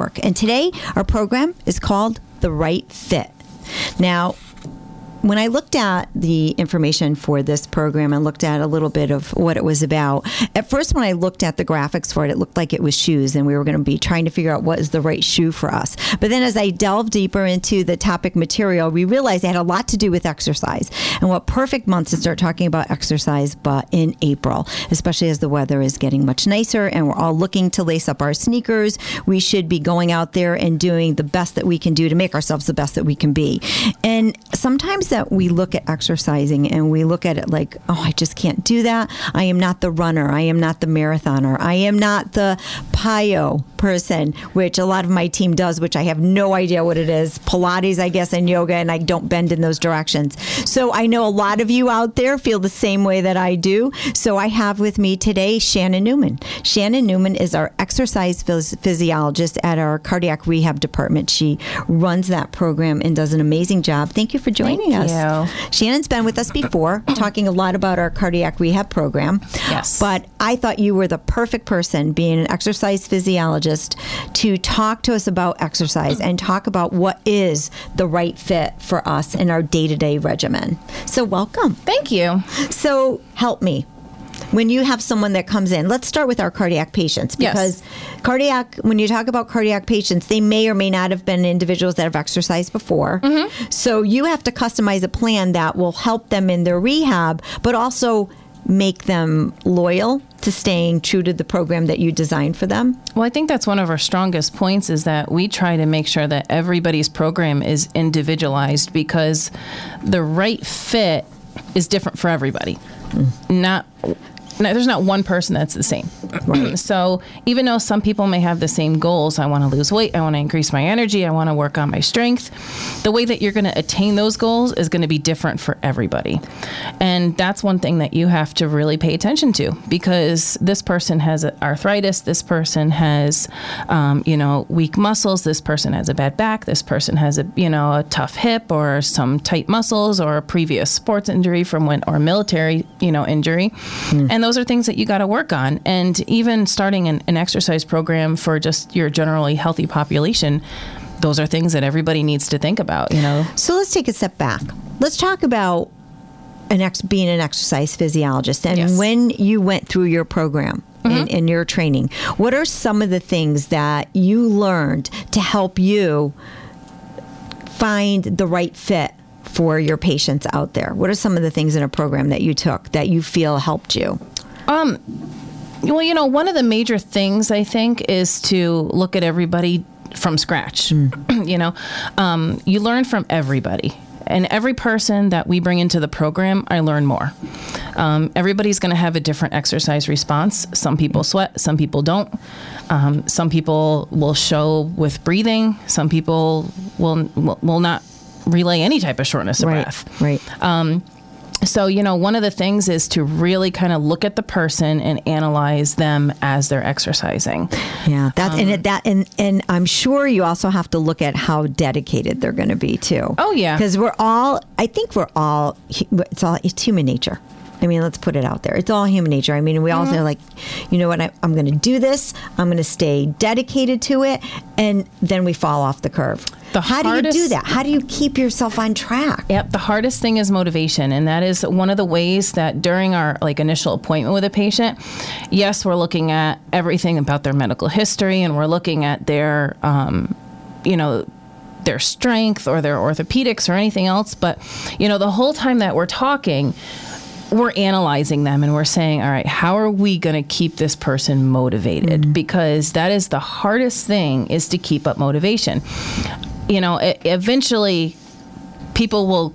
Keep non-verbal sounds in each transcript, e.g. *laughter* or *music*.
And today, our program is called The Right Fit. Now, when I looked at the information for this program and looked at a little bit of what it was about, at first, when I looked at the graphics for it, it looked like it was shoes, and we were going to be trying to figure out what is the right shoe for us. But then, as I delved deeper into the topic material, we realized it had a lot to do with exercise. And what perfect month to start talking about exercise but in April, especially as the weather is getting much nicer and we're all looking to lace up our sneakers. We should be going out there and doing the best that we can do to make ourselves the best that we can be. And sometimes that we look at exercising and we look at it like, oh, I just can't do that. I am not the runner. I am not the marathoner. I am not the PiYo person, which a lot of my team does, which I have no idea what it is. Pilates, I guess, and yoga, and I don't bend in those directions. So I know a lot of you out there feel the same way that I do. So I have with me today Shannon Newman. Shannon Newman is our exercise phys- physiologist at our cardiac rehab department. She runs that program and does an amazing job. Thank you for joining Thank us. you. Shannon's been with us before, *clears throat* talking a lot about our cardiac rehab program. Yes. But I thought you were the perfect person, being an exercise physiologist, to talk to us about exercise and talk about what is the right fit for us in our day to day regimen. So, welcome. Thank you. So, help me. When you have someone that comes in, let's start with our cardiac patients Yes. because cardiac, when you talk about cardiac patients, they may or may not have been individuals that have exercised before. Mm-hmm. So you have to customize a plan that will help them in their rehab, but also make them loyal to staying true to the program that you designed for them. Well, I think that's one of our strongest points is that we try to make sure that everybody's program is individualized because the right fit is different for everybody. Mm. Not no, there's not one person that's the same. so even though some people may have the same goals, I want to lose weight, I want to increase my energy, I want to work on my strength, the way that you're going to attain those goals is going to be different for everybody. And that's one thing that you have to really pay attention to because this person has arthritis, this person has, um, you know, weak muscles, this person has a bad back, this person has a, you know, a tough hip or some tight muscles or a previous sports injury from when, or military, you know, injury. And those are things that you got to work on. And even starting an, an exercise program for just your generally healthy population, those are things that everybody needs to think about, you know. So let's take a step back. Let's talk about an ex- being an exercise physiologist and Yes. when you went through your program and, mm-hmm. and your training. What are some of the things that you learned to help you find the right fit for your patients out there? What are some of the things in a program that you took that you feel helped you? Well, you know, one of the major things I think is to look at everybody from scratch. *clears throat* you know, um, you learn from everybody. And every person that we bring into the program, I learn more. Um, everybody's going to have a different exercise response. Some people sweat, some people don't. Um, some people will show with breathing. Some people will will, will not relay any type of shortness of breath. right. So, you know, one of the things is to really kind of look at the person and analyze them as they're exercising. Yeah, that's and Um, it, that and and I'm sure you also have to look at how dedicated they're going to be too. Oh, yeah. because we're all. I think we're all. It's all. It's human nature. I mean, let's put it out there. It's all human nature. I mean, we all Mm-hmm. say like, you know what? I, I'm going to do this. I'm going to stay dedicated to it, and then we fall off the curve. The How do you do that? How do you keep yourself on track? Yep, the hardest thing is motivation, and that is one of the ways that during our like initial appointment with a patient, yes, we're looking at everything about their medical history, and we're looking at their, um, you know, their strength or their orthopedics or anything else. But you know, the whole time that we're talking, we're analyzing them and we're saying, all right, how are we going to keep this person motivated? Because that is the hardest thing is to keep up motivation. You know, e- eventually people will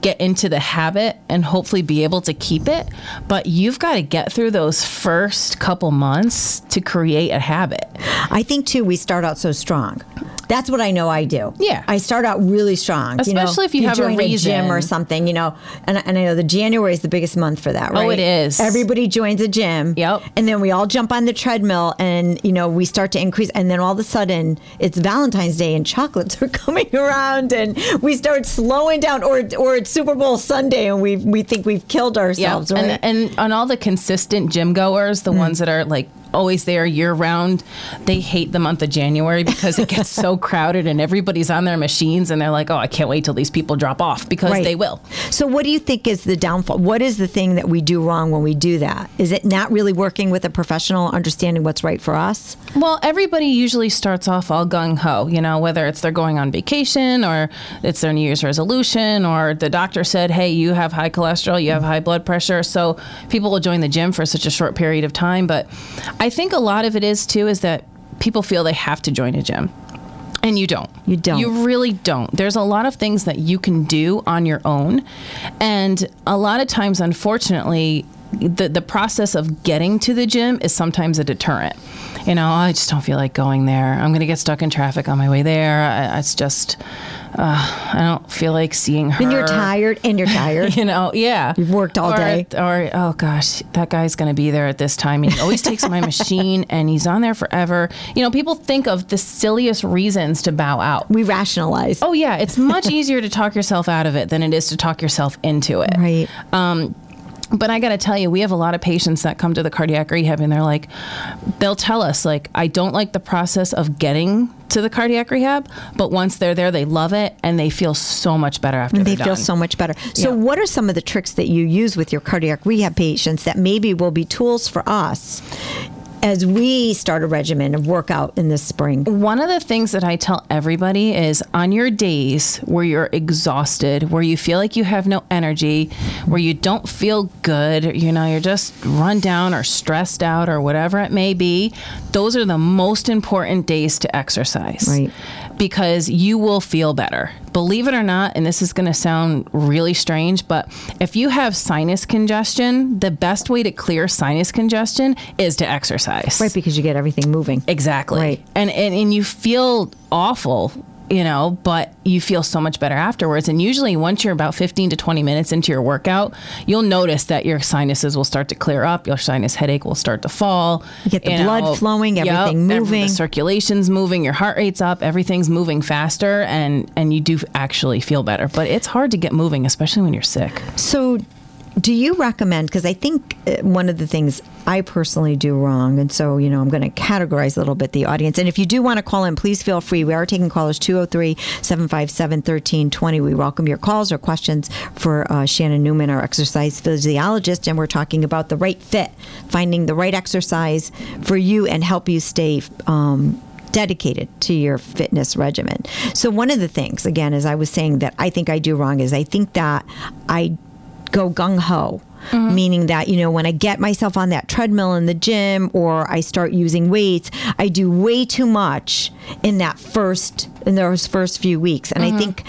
get into the habit and hopefully be able to keep it, but you've got to get through those first couple months to create a habit. I think too. We start out so strong. That's what I know I do. Yeah. I start out really strong. you know. Especially if you have a join reason. gym or something, you know. And, and I know the January is the biggest month for that, right? Oh, it is. Everybody joins a gym. Yep. And then we all jump on the treadmill and, you know, we start to increase. And then all of a sudden it's Valentine's Day and chocolates *laughs* are coming around and we start slowing down or, or it's Super Bowl Sunday and we we think we've killed ourselves, right? and, and on all the consistent gym goers, the hmm. ones that are like always there year round. They hate the month of January because it gets so *laughs* crowded and everybody's on their machines and they're like, oh, I can't wait till these people drop off because Right. they will. So, what do you think is the downfall? What is the thing that we do wrong when we do that? Is it not really working with a professional, understanding what's right for us? Well, everybody usually starts off all gung ho, you know, whether it's they're going on vacation or it's their New Year's resolution or the doctor said, hey, you have high cholesterol, you have high blood pressure. So people will join the gym for such a short period of time. But I think a lot of it is too is that people feel they have to join a gym. And you don't. You don't. You really don't. There's a lot of things that you can do on your own. And a lot of times, unfortunately, the, the process of getting to the gym is sometimes a deterrent. You know, I just don't feel like going there. I'm going to get stuck in traffic on my way there. I, it's just, uh, I don't feel like seeing her. And you're tired, and you're tired. *laughs* You know, yeah. You've worked all or, day. Or, oh gosh, that guy's going to be there at this time. He always takes my *laughs* machine and he's on there forever. You know, people think of the silliest reasons to bow out. we rationalize. Oh, yeah. It's much easier to talk yourself out of it than it is to talk yourself into it. Right. Um, but I got to tell you, we have a lot of patients that come to the cardiac rehab and they're like, they'll tell us, like, I don't like the process of getting to the cardiac rehab, but once they're there, they love it and they feel so much better after they feel done. so much better. So, Yeah. what are some of the tricks that you use with your cardiac rehab patients that maybe will be tools for us as we start a regimen of workout in the spring? One of the things that I tell everybody is on your days where you're exhausted, where you feel like you have no energy, where you don't feel good, you know, you're just run down or stressed out or whatever it may be, those are the most important days to exercise. Right. Because you will feel better. Believe it or not, and this is going to sound really strange, but if you have sinus congestion, the best way to clear sinus congestion is to exercise. Right, because you get everything moving. Exactly. Right. And, and and you feel awful, you know, but you feel so much better afterwards. And usually once you're about 15 to 20 minutes into your workout, you'll notice that your sinuses will start to clear up, your sinus headache will start to fall. You get the blood flowing, Yep, everything every- moving. the circulation's moving, your heart rate's up, everything's moving faster and and you do actually feel better. But it's hard to get moving, especially when you're sick. So, do you recommend? Because I think uh, one of the things I personally do wrong, and so, you know, I'm going to categorize a little bit the audience. And if you do want to call in, please feel free. We are taking callers 203 757 1320. We welcome your calls or questions for uh, Shannon Newman, our exercise physiologist. And we're talking about the right fit, finding the right exercise for you and help you stay. Um, dedicated to your fitness regimen. So one of the things again as I was saying that I think I do wrong is I think that I go gung ho. Mm-hmm. Meaning that, you know, when I get myself on that treadmill in the gym or I start using weights, I do way too much in that first, in those first few weeks. And I mm-hmm. think,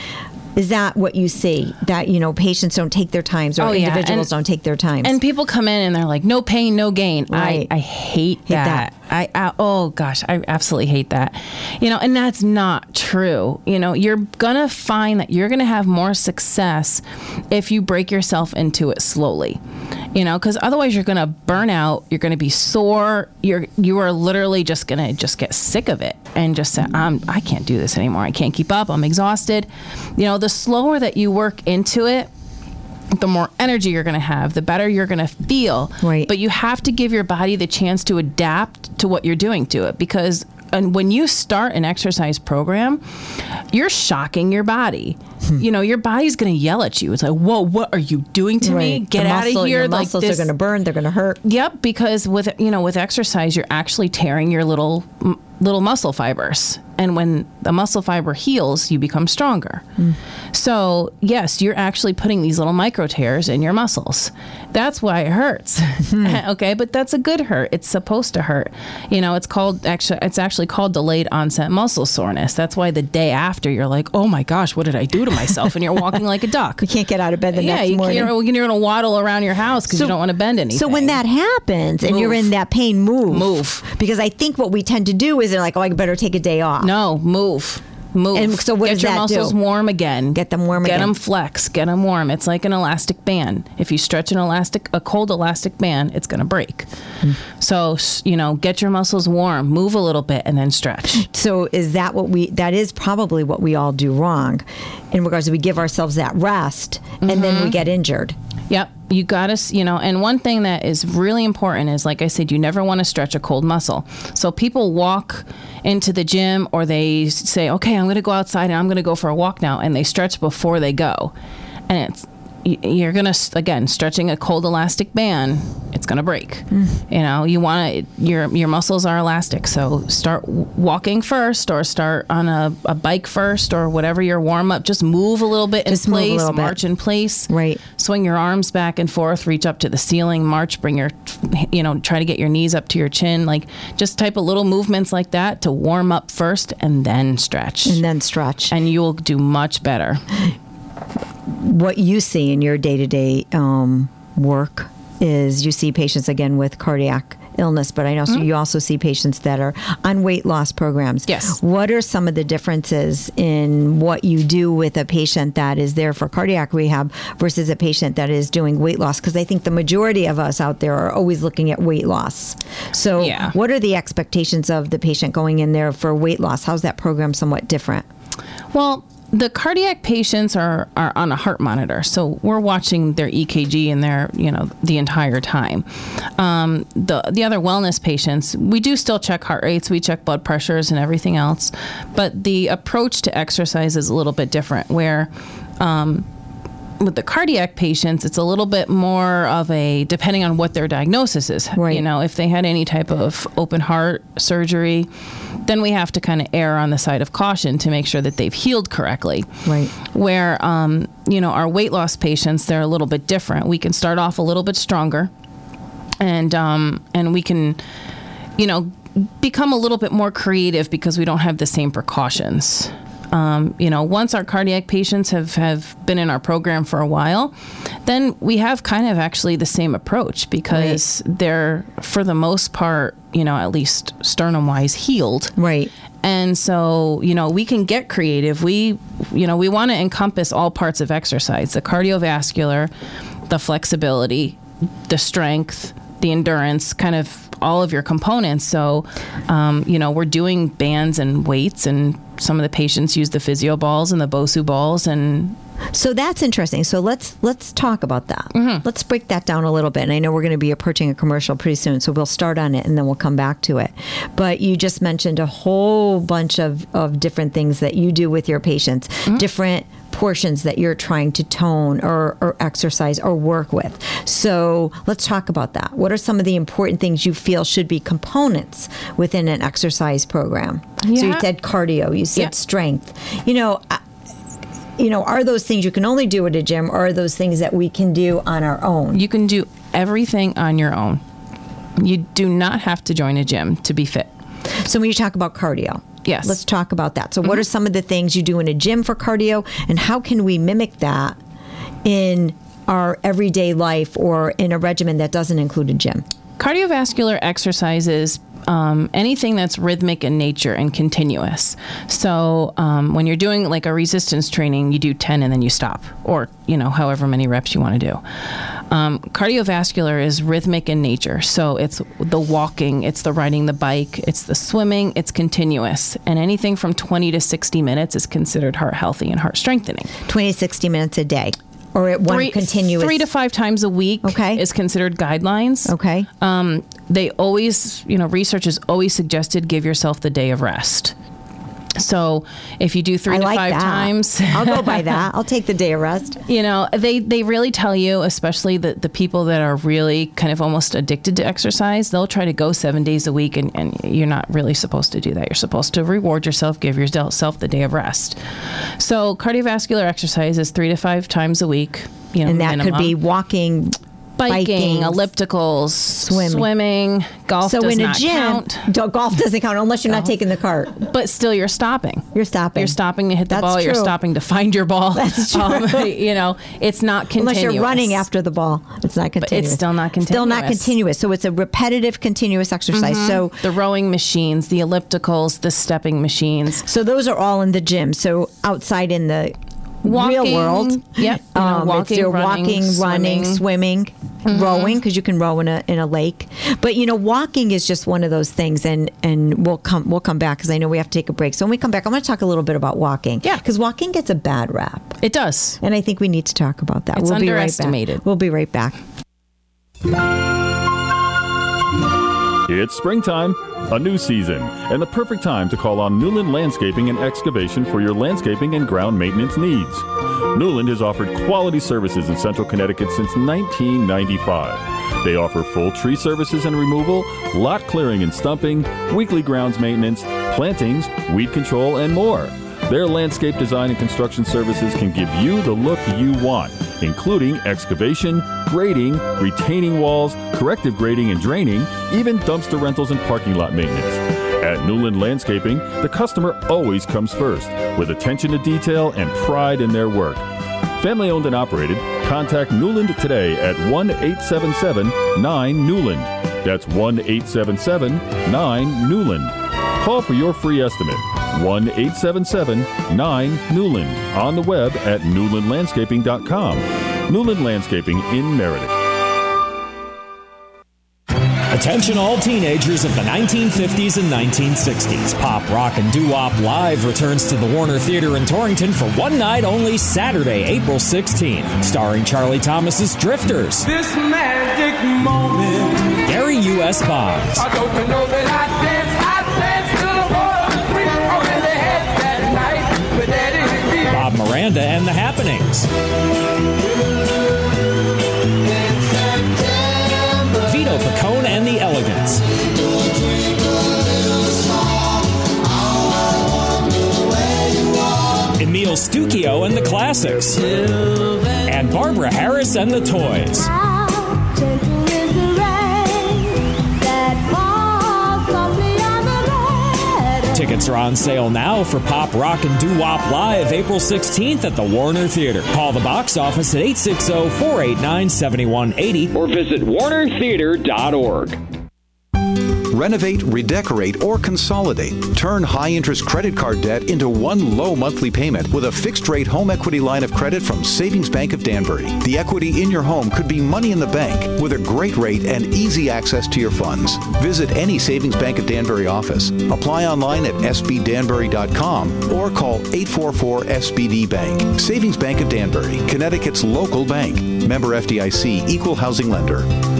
is that what you see? That, you know, patients don't take their times or Oh, yeah. individuals And- don't take their times? And people come in and they're like, "No pain, no gain." Right. I, I hate, Hate that. that. I, I oh gosh, I absolutely hate that. You know, and that's not true. You know, you're gonna find that you're gonna have more success if you break yourself into it slowly. You know, because otherwise you're gonna burn out. You're gonna be sore. You're you are literally just gonna just get sick of it and just say, "I'm I can't do this anymore. I can't keep up. I'm exhausted." You know, the slower that you work into it the more energy you're going to have, the better you're going to feel. Right. But you have to give your body the chance to adapt to what you're doing to it because and when you start an exercise program, you're shocking your body. Hmm. *laughs* You know, your body's going to yell at you. It's like, "Whoa, what are you doing to me? Get The out muscle- of here!" Your like muscles this. are going to burn. They're going to hurt. Yep, because with you know with exercise, you're actually tearing your little little muscle fibers, and when the muscle fiber heals, you become stronger. So yes, you're actually putting these little micro tears in your muscles. That's why it hurts. Hmm. *laughs* okay, but that's a good hurt. It's supposed to hurt. You know, it's called actually it's actually called delayed onset muscle soreness. That's why the day after you're like, oh my gosh, what did I do to myself? And you're walking like a duck. *laughs* You can't get out of bed the yeah, next you morning. can't, you're going to waddle around your house because you don't want to bend anything. So when that happens and you're in that pain, move. Move. Because I think what we tend to do is they're like, oh, I better take a day off. No, move. Move. And so what get does your that muscles do? warm again. Get them warm Get again. them flex. Get them warm. It's like an elastic band. If you stretch an elastic, a cold elastic band, it's going to break. Hmm. So you know, get your muscles warm. Move a little bit and then stretch. So is that what we? That is probably what we all do wrong, in regards to we give ourselves that rest and then Mm-hmm. we get injured. Yep. You got to, you know, and one thing that is really important is, like I said, you never want to stretch a cold muscle. So people walk into the gym or they say, okay, I'm going to go outside and I'm going to go for a walk now. And they stretch before they go. And it's, you're to, again, stretching a cold elastic band, it's to break. Hmm. You know, you want to, your, your muscles are elastic. So start walking first or start on a, a bike first or whatever your warm up. Just move a little bit Just in place, bit. march in place Right. swing your arms back and forth reach up to the ceiling march bring your you know try to get your knees up to your chin like just type of little movements like that to warm up first and then stretch And then stretch. and you will do much better *laughs* what you see in your day to day work is you see patients again with cardiac illness, but I know so mm-hmm. you also see patients that are on weight loss programs. Yes. What are some of the differences in what you do with a patient that is there for cardiac rehab versus a patient that is doing weight loss? Because I think the majority of us out there are always looking at weight loss. So, Yeah. what are the expectations of the patient going in there for weight loss? How's that program somewhat different? well the cardiac patients are, are on a heart monitor, so we're watching their EKG and their, you know, the entire time. Um, the the other wellness patients, we do still check heart rates, we check blood pressures and everything else, but the approach to exercise is a little bit different. Where um, with the cardiac patients, it's a little bit more of a depending on what their diagnosis is. Right. You know, if they had any type of open heart surgery, then we have to kind of err on the side of caution to make sure that they've healed correctly. Right. Where, um, you know, our weight loss patients, they're a little bit different. We can start off a little bit stronger, and um, and we can, you know, become a little bit more creative because we don't have the same precautions. Um, you know, once our cardiac patients have, have been in our program for a while, then we have kind of actually the same approach because they're, for the most part, you know, at least sternum wise, healed. Right. And so, you know, we can get creative. We, you know, we want to encompass all parts of exercise the cardiovascular, the flexibility, the strength, the endurance, kind of all of your components. So, um, you know, we're doing bands and weights, and some of the patients use the physio balls and the Bosu balls. And So that's interesting. So let's let's talk about that. Mm-hmm. Let's break that down a little bit. And I know we're going to be approaching a commercial pretty soon, so we'll start on it and then we'll come back to it. But you just mentioned a whole bunch of, of different things that you do with your patients, Mm-hmm. different portions that you're trying to tone or, or exercise or work with. So let's talk about that. What are some of the important things you feel should be components within an exercise program? So you said cardio, you said Yeah. strength. You know, I- you know, are those things you can only do at a gym, or are those things that we can do on our own? you can do everything on your own. You do not have to join a gym to be fit. So when you talk about cardio, Yes. let's talk about that. So, what mm-hmm. are some of the things you do in a gym for cardio, and how can we mimic that in our everyday life or in a regimen that doesn't include a gym? cardiovascular exercises um, anything that's rhythmic in nature and continuous. So um, when you're doing like a resistance training you do 10 and then you stop or you know however many reps you want to do. Um, cardiovascular is rhythmic in nature so it's the walking it's the riding the bike it's the swimming it's continuous. And anything from 20 to 60 minutes is considered heart healthy and heart strengthening. 20, 60 minutes a day, or at one three, continuous. three to five times a week Okay. is considered guidelines Okay. um, they always, you know, research has always suggested give yourself the day of rest. So if you do three I to like five that. times, I'll go by *laughs* that. I'll take the day of rest. you know, they, they really tell you, especially the, the people that are really kind of almost addicted to exercise, they'll try to go seven days a week, and, and you're not really supposed to do that. You're supposed to reward yourself, give yourself the day of rest. So cardiovascular exercise is three to five times a week. You know, And that could be walking biking, Bikings. ellipticals, Swimming. swimming, golf so in a gym, do- golf doesn't count unless you're not taking the cart. But still, you're stopping. You're stopping. You're stopping to hit the That's ball. You're stopping to find your ball. *laughs* That's true. Um, *laughs* you know, it's not continuous. Unless you're running after the ball, it's not continuous. It's still not continuous. Still not continuous. continuous. So it's a repetitive, continuous exercise. Mm-hmm. So the rowing machines, the ellipticals, the stepping machines. So those are all in the gym. So outside in the real Walking, world, yep, you know, um, it's walking, your running, walking, running, swimming. swimming, rowing because you can row in a in a lake. But you know, walking is just one of those things, and and we'll come we'll come back because I know we have to take a break. So when we come back, I'm going to talk a little bit about walking. Yeah. because walking gets a bad rap, It does. and I think we need to talk about that. It's we'll be right underestimated. back. We'll be right back. It's springtime, a new season, and the perfect time to call on Newland Landscaping and Excavation for your landscaping and ground maintenance needs. Newland has offered quality services in central Connecticut since 1995. They offer full tree services and removal, lot clearing and stumping, weekly grounds maintenance, plantings, weed control, and more. Their landscape design and construction services can give you the look you want, including excavation, grading, retaining walls, corrective grading and draining, even dumpster rentals and parking lot maintenance. At Newland Landscaping, the customer always comes first, with attention to detail and pride in their work. Family owned and operated, contact Newland today at 1 877 9 Newland. That's 1 877 9 Newland. Call for your free estimate 1 877 9 Newland on the web at newlandlandscaping.com. Newland Landscaping in Meriden. Attention all teenagers of the 1950s and 1960s. Pop, rock, and doo-wop live returns to the Warner Theater in Torrington for one night only Saturday, April 16th. Starring Charlie Thomas's Drifters, This magic moment. Gary U.S. Bonds, B. And The Happenings. Vito Picone and The Elegants. Emil Stucchio and the Classics. And Barbara Harris and the Toys. Tickets are on sale now for Pop Rock and Doo Wop Live April 16th at the Warner Theater. Call the box office at 860 489 7180 or visit warnertheater.org. Renovate, redecorate, or consolidate. Turn high interest credit card debt into one low monthly payment with a fixed rate home equity line of credit from Savings Bank of Danbury. The equity in your home could be money in the bank with a great rate and easy access to your funds. Visit any Savings Bank of Danbury office. Apply online at sbdanbury.com or call 844 SBD Bank. Savings Bank of Danbury, Connecticut's local bank. Member FDIC, equal housing lender.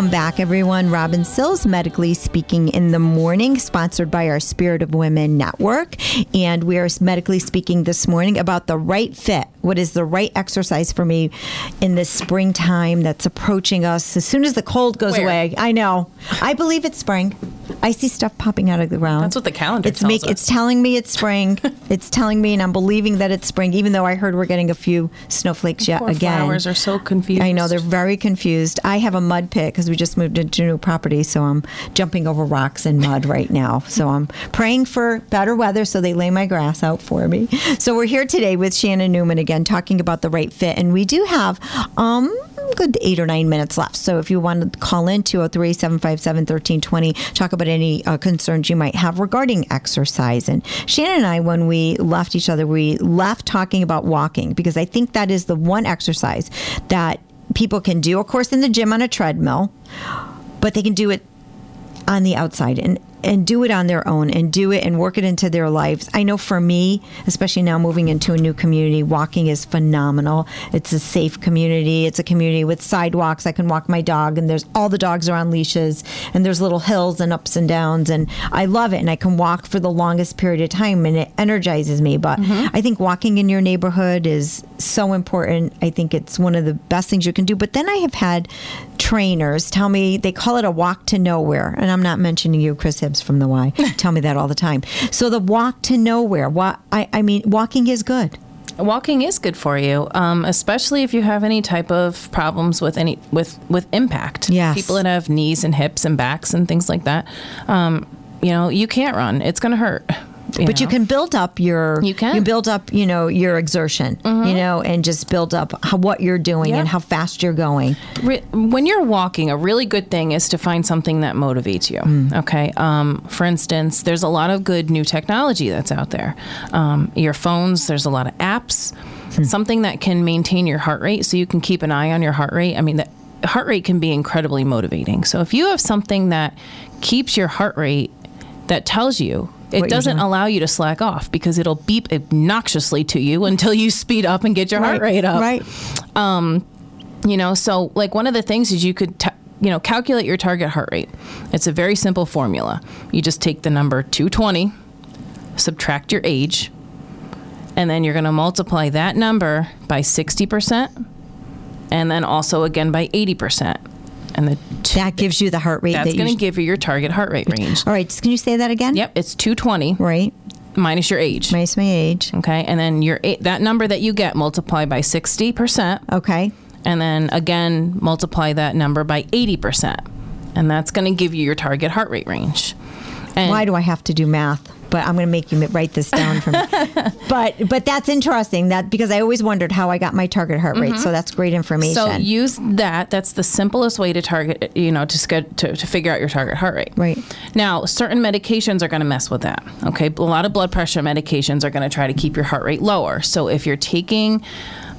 Welcome back, everyone. Robin Sills, Medically Speaking in the Morning, sponsored by our Spirit of Women Network. And we are medically speaking this morning about the right fit. What is the right exercise for me in this springtime that's approaching us as soon as the cold goes Where? away? I know. I believe it's spring. I see stuff popping out of the ground. That's what the calendar it's tells us. It's telling me it's spring. *laughs* it's telling me, and I'm believing that it's spring, even though I heard we're getting a few snowflakes yet Poor again. flowers are so confused. I know they're very confused. I have a mud pit because we just moved into a new property, so I'm jumping over rocks and mud right now. So I'm praying for better weather so they lay my grass out for me. So we're here today with Shannon Newman again, talking about the right fit, and we do have um good eight or nine minutes left. So if you want to call in 203 757 1320, talk about any uh, concerns you might have regarding exercise. And Shannon and I, when we left each other, we left talking about walking because I think that is the one exercise that people can do, of course, in the gym on a treadmill, but they can do it on the outside. And and do it on their own and do it and work it into their lives. I know for me, especially now moving into a new community, walking is phenomenal. It's a safe community. It's a community with sidewalks. I can walk my dog and there's all the dogs are on leashes and there's little hills and ups and downs and I love it and I can walk for the longest period of time and it energizes me. But mm-hmm. I think walking in your neighborhood is so important. I think it's one of the best things you can do. But then I have had trainers tell me they call it a walk to nowhere and i'm not mentioning you chris from the Y *laughs* tell me that all the time. So the walk to nowhere. Wa- I, I mean, walking is good. Walking is good for you, um, especially if you have any type of problems with any with with impact. Yes. people that have knees and hips and backs and things like that. Um, you know, you can't run; it's going to hurt. But you can build up your You can. Mm-hmm. build up you know your exertion you know and just build up how, what you're doing Yeah. and how fast you're going Re- when you're walking, a really good thing is to find something that motivates you. Okay. Um, for instance, there's a lot of good new technology that's out there. Um, your phones, there's a lot of apps, something that can maintain your heart rate so you can keep an eye on your heart rate. I mean, the heart rate can be incredibly motivating. So if you have something that keeps your heart rate, that tells you, it doesn't allow you to slack off because it'll beep obnoxiously to you until you *laughs* speed up and get your heart rate up. right. Um, you know so like one of the things is you could ta you know calculate your target heart rate. It's a very simple formula. You just take the number 220 subtract your age and then you're going to multiply that number by 60% and then also again by 80% and the t- that gives you the heart rate that's that going to give you your target heart rate range. All right can you say that again? Yep it's 220 right. Minus your age. Minus my age. Okay and then your that number that you get multiply by 60% okay. And then again multiply that number by 80% and that's going to give you your target heart rate range. And why do i have to do math but i'm going to make you write this down for me. *laughs* But but that's interesting that because i always wondered how i got my target heart rate so that's great information. so use that that's the simplest way to target you know to to, to figure out your target heart rate. Right. now certain medications are going to mess with that okay? A lot of blood pressure medications are going to try to keep your heart rate lower. So if you're taking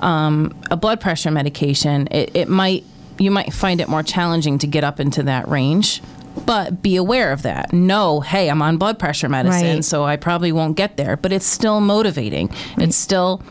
um, a blood pressure medication it, it might you might find it more challenging to get up into that range but be aware of that. Know hey i'm on blood pressure medicine Right. so i probably won't get there. But it's still motivating. It's still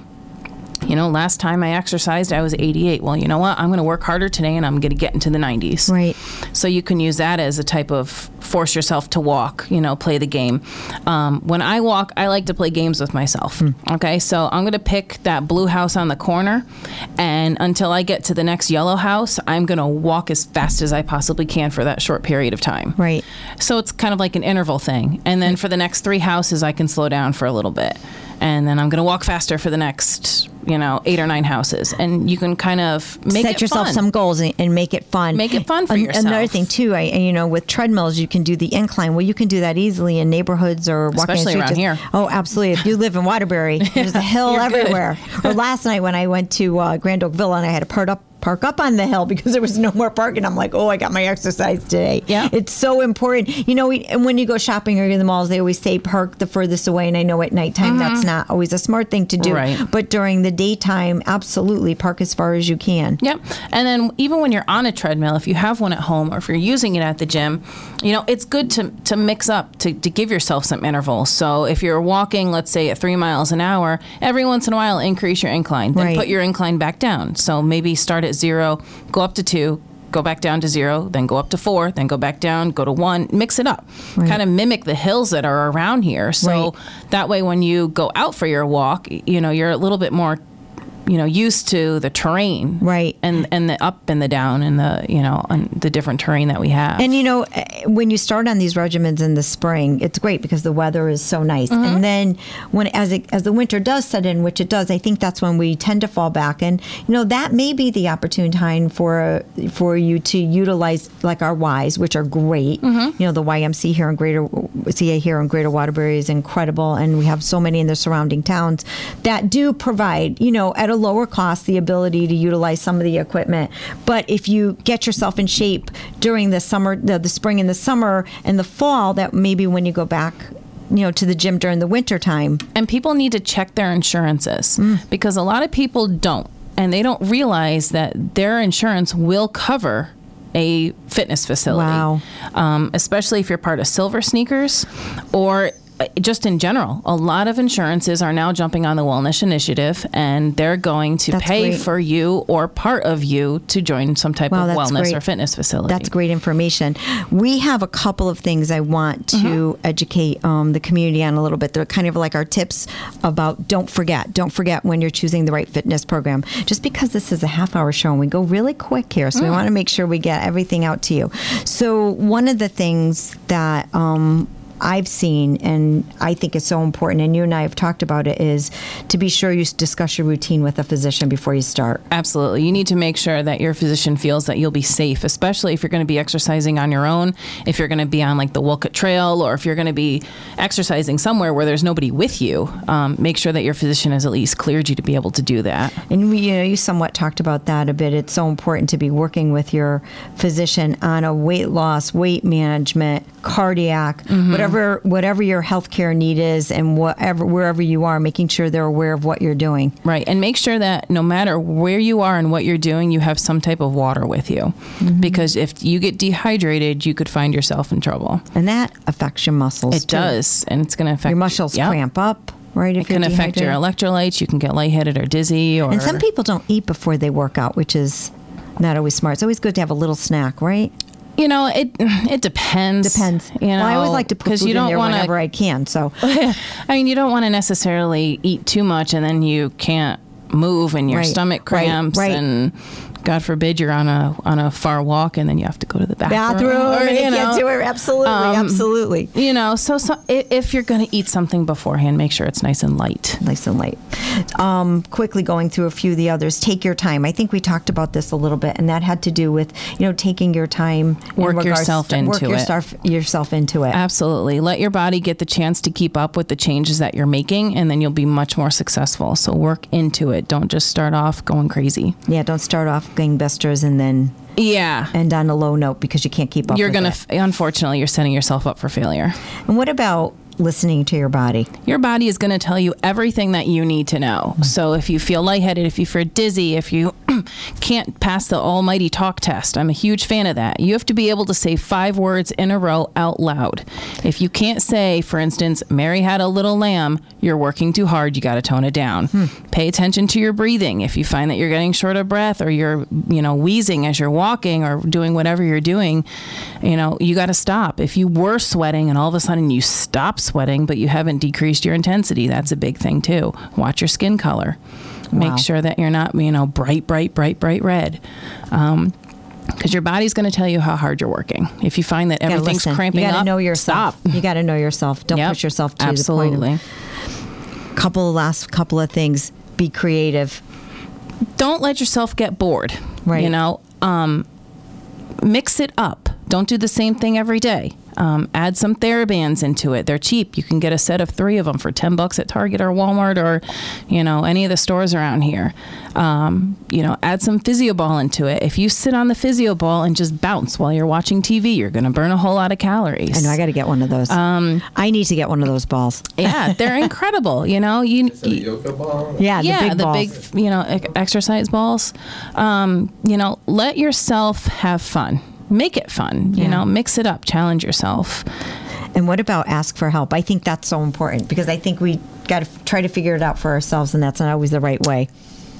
you know, last time I exercised, I was 88. Well, you know what? I'm going to work harder today and I'm going to get into the 90s. Right. So you can use that as a type of force yourself to walk, you know, play the game. Um, when I walk, I like to play games with myself. Hmm. Okay. So I'm going to pick that blue house on the corner. And until I get to the next yellow house, I'm going to walk as fast as I possibly can for that short period of time. Right. So it's kind of like an interval thing. And then for the next three houses, I can slow down for a little bit. And then I'm going to walk faster for the next, you know, eight or nine houses. And you can kind of make set it yourself fun. some goals and, and make it fun. Make it fun for An- yourself. Another thing too, I you know, with treadmills, you can do the incline. Well, you can do that easily in neighborhoods or walking Especially around here. Oh, absolutely! If you live in Waterbury, *laughs* there's a hill everywhere. or last night when I went to uh, Grand Oak Villa and I had to part up. Park up on the hill because there was no more parking. I'm like, oh, I got my exercise today. Yeah. it's so important. You know, we, and when you go shopping or in the malls, they always say park the furthest away. And I know at nighttime that's mm-hmm. not always a smart thing to do. Right. But during the daytime, absolutely park as far as you can. Yep. And then even when you're on a treadmill, if you have one at home or if you're using it at the gym, you know, it's good to, to mix up, to, to give yourself some intervals. So if you're walking, let's say at three miles an hour, every once in a while increase your incline. Then Right. put your incline back down. So maybe start at zero, go up to two, go back down to zero, then go up to four, then go back down, go to one, mix it up. Right. Kind of mimic the hills that are around here. So Right. that way when you go out for your walk, you know, you're a little bit more you know used to the terrain Right. and and the up and the down and the you know and the different terrain that we have And you know, eh, when you start on these regimens in the spring, it's great because the weather is so nice. Mm-hmm. And then when as it, as the winter does set in, which it does, I think that's when we tend to fall back. And you know, that may be the opportune time for for you to utilize like our Ys, which are great. Mm-hmm. You know, the YMC here in Greater CA here in Greater Waterbury is incredible, and we have so many in the surrounding towns that do provide, you know, at a lower cost the ability to utilize some of the equipment. But if you get yourself in shape during the summer, the, the spring and the summer and the fall, that maybe when you go back, you know, to the gym during the winter time. and people need to check their insurances Mm. because a lot of people don't and they don't realize that their insurance will cover a fitness facility Wow. um, especially if you're part of silver sneakers or just in general, a lot of insurances are now jumping on the wellness initiative and they're going to That's pay great. for you or part of you to join some type Wow, of wellness great. or fitness facility. That's great information. We have a couple of things I want to Mm-hmm. educate um, the community on a little bit. They're kind of like our tips about don't forget. Don't forget when you're choosing the right fitness program. Just because this is a half hour show and we go really quick here, Mm. so we want to make sure we get everything out to you. So, one of the things that um, I've seen, and I think is so important, and you and I have talked about it, is to be sure you discuss your routine with a physician before you start. Absolutely. You need to make sure that your physician feels that you'll be safe, especially if you're going to be exercising on your own, if you're going to be on like the Wolcott Trail, or if you're going to be exercising somewhere where there's nobody with you. Um, make sure that your physician has at least cleared you to be able to do that. And we, you know, you somewhat talked about that a bit. It's so important to be working with your physician on a weight loss, weight management, cardiac, Mm-hmm. whatever whatever your healthcare need is, and whatever wherever you are, making sure they're aware of what you're doing. Right. And make sure that no matter where you are and what you're doing, you have some type of water with you. Mm-hmm. Because if you get dehydrated, you could find yourself in trouble. And that affects your muscles. It too. does. And it's going to affect Your muscles Yep. cramp up, right? It can affect your electrolytes. You can get lightheaded or dizzy. Or And some people don't eat before they work out, which is not always smart. It's always good to have a little snack, right? You know, it *sighs* it depends. Depends. You know, well, I always like to put because food you in don't there want whenever. I can. So *laughs* I mean, you don't want to necessarily eat too much, and then you can't move, and your Right, stomach right, cramps, right. and God forbid you're on a on a far walk, and then you have to go to the bathroom. bathroom, or, and you you can't do it. Absolutely, um, absolutely. You know, so, so if you're going to eat something beforehand, make sure it's nice and light. nice and light. Um, quickly going through a few of the others. Take your time. I think we talked about this a little bit, and that had to do with you know taking your time. Work regards yourself to, work into it. yourself, yourself into it. Absolutely. Let your body get the chance to keep up with the changes that you're making, and then you'll be much more successful. So work into it. Don't just start off going crazy. Yeah, don't start off gangbusters and then Yeah. end on a low note because you can't keep up. You're it. to, unfortunately, you're setting yourself up for failure. And what about listening to your body? Your body is going to tell you everything that you need to know. So if you feel lightheaded, if you feel dizzy, if you *clears throat* can't pass the almighty talk test, I'm a huge fan of that. You have to be able to say five words in a row out loud. If you can't say, for instance, Mary had a little lamb, you're working too hard, you got to tone it down. Hmm. Pay attention to your breathing. If you find that you're getting short of breath or you're, you know, wheezing as you're walking or doing whatever you're doing, you know, you got to stop. If you were sweating and all of a sudden you stop sweating, but you haven't decreased your intensity, that's a big thing too. Watch your skin color. Wow. Make sure that you're not, you know, bright, bright, bright, bright red. Um, because your body's going to tell you how hard you're working. If you find that You everything's listen. cramping You got to up, know yourself. stop. You got to know yourself. Don't Yep, push yourself to absolutely. the point. Of, couple of last couple of things. Be creative. don't let yourself get bored. Right. You know, um, mix it up. Don't do the same thing every day. Um, add some TheraBands into it. They're cheap. You can get a set of three of them for ten bucks at Target or Walmart or, you know, any of the stores around here. Um, you know, add some physio ball into it. If you sit on the physio ball and just bounce while you're watching TV, you're going to burn a whole lot of calories. I know I got to get one of those. Um, I need to get one of those balls. *laughs* yeah, they're incredible. You know, you, you yoga ball? Yeah, the big the balls. big, you know, exercise balls. Um, you know, let yourself have fun. Make it fun. You Yeah. know, mix it up. Challenge yourself. And what about ask for help? I think that's so important because I think we got to try to figure it out for ourselves, and that's not always the right way.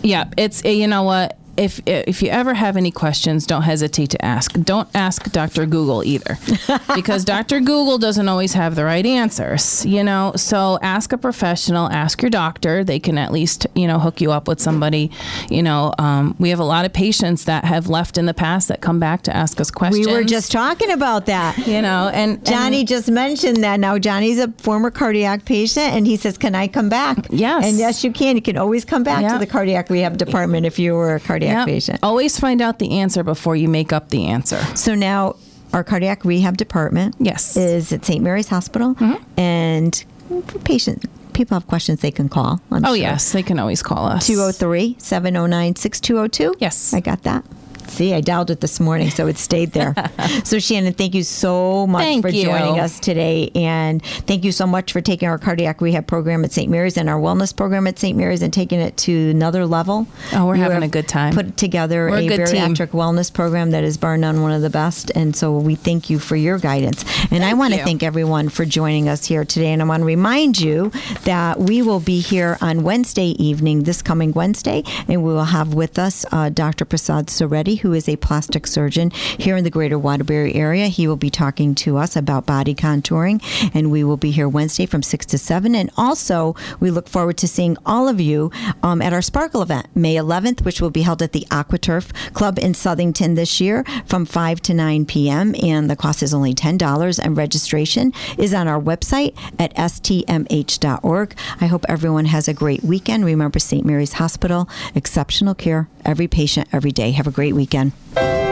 Yeah, it's eh, you know what. If, if you ever have any questions, don't hesitate to ask. Don't ask Dr. Google either, *laughs* because Dr. Google doesn't always have the right answers. You know, so ask a professional. Ask your doctor. They can at least you know hook you up with somebody. You know, um, we have a lot of patients that have left in the past that come back to ask us questions. We were just talking about that. you know, and Johnny and- just mentioned that. Now Johnny's a former cardiac patient, and he says, "Can I come back?" Yes. and yes, you can. You can always come back to the cardiac rehab department if you were a cardiac Yep. patient. Always find out the answer before you make up the answer. So now our cardiac rehab department, Yes. Mm-hmm. is at St. Mary's Hospital, and for patient people have questions they can call. I'm Oh sure. yes, they can always call us. 203 709 6202. Yes. I got that. See, I dialed it this morning, so it stayed there. *laughs* so, Shannon, thank you so much Thank for you. joining us today. And thank you so much for taking our cardiac rehab program at St. Mary's and our wellness program at St. Mary's and taking it to another level. Oh, we're You having a good time. Put together We're a a good team. bariatric wellness program that is bar none one of the best. And so we thank you for your guidance. And I want to thank everyone for joining us here today. And I want to remind you that we will be here on Wednesday evening, this coming Wednesday, and we will have with us uh, Dr. Prasad Soretti, who is a plastic surgeon here in the greater Waterbury area. He will be talking to us about body contouring, and we will be here Wednesday from 6 to 7. And also, we look forward to seeing all of you um, at our Sparkle event, May 11th, which will be held at the AquaTurf Club in Southington this year from 5 to 9 p.m. And the cost is only $10, and registration is on our website at stmh.org. I hope everyone has a great weekend. Remember St. Mary's Hospital, exceptional care, every patient, every day. Have a great weekend.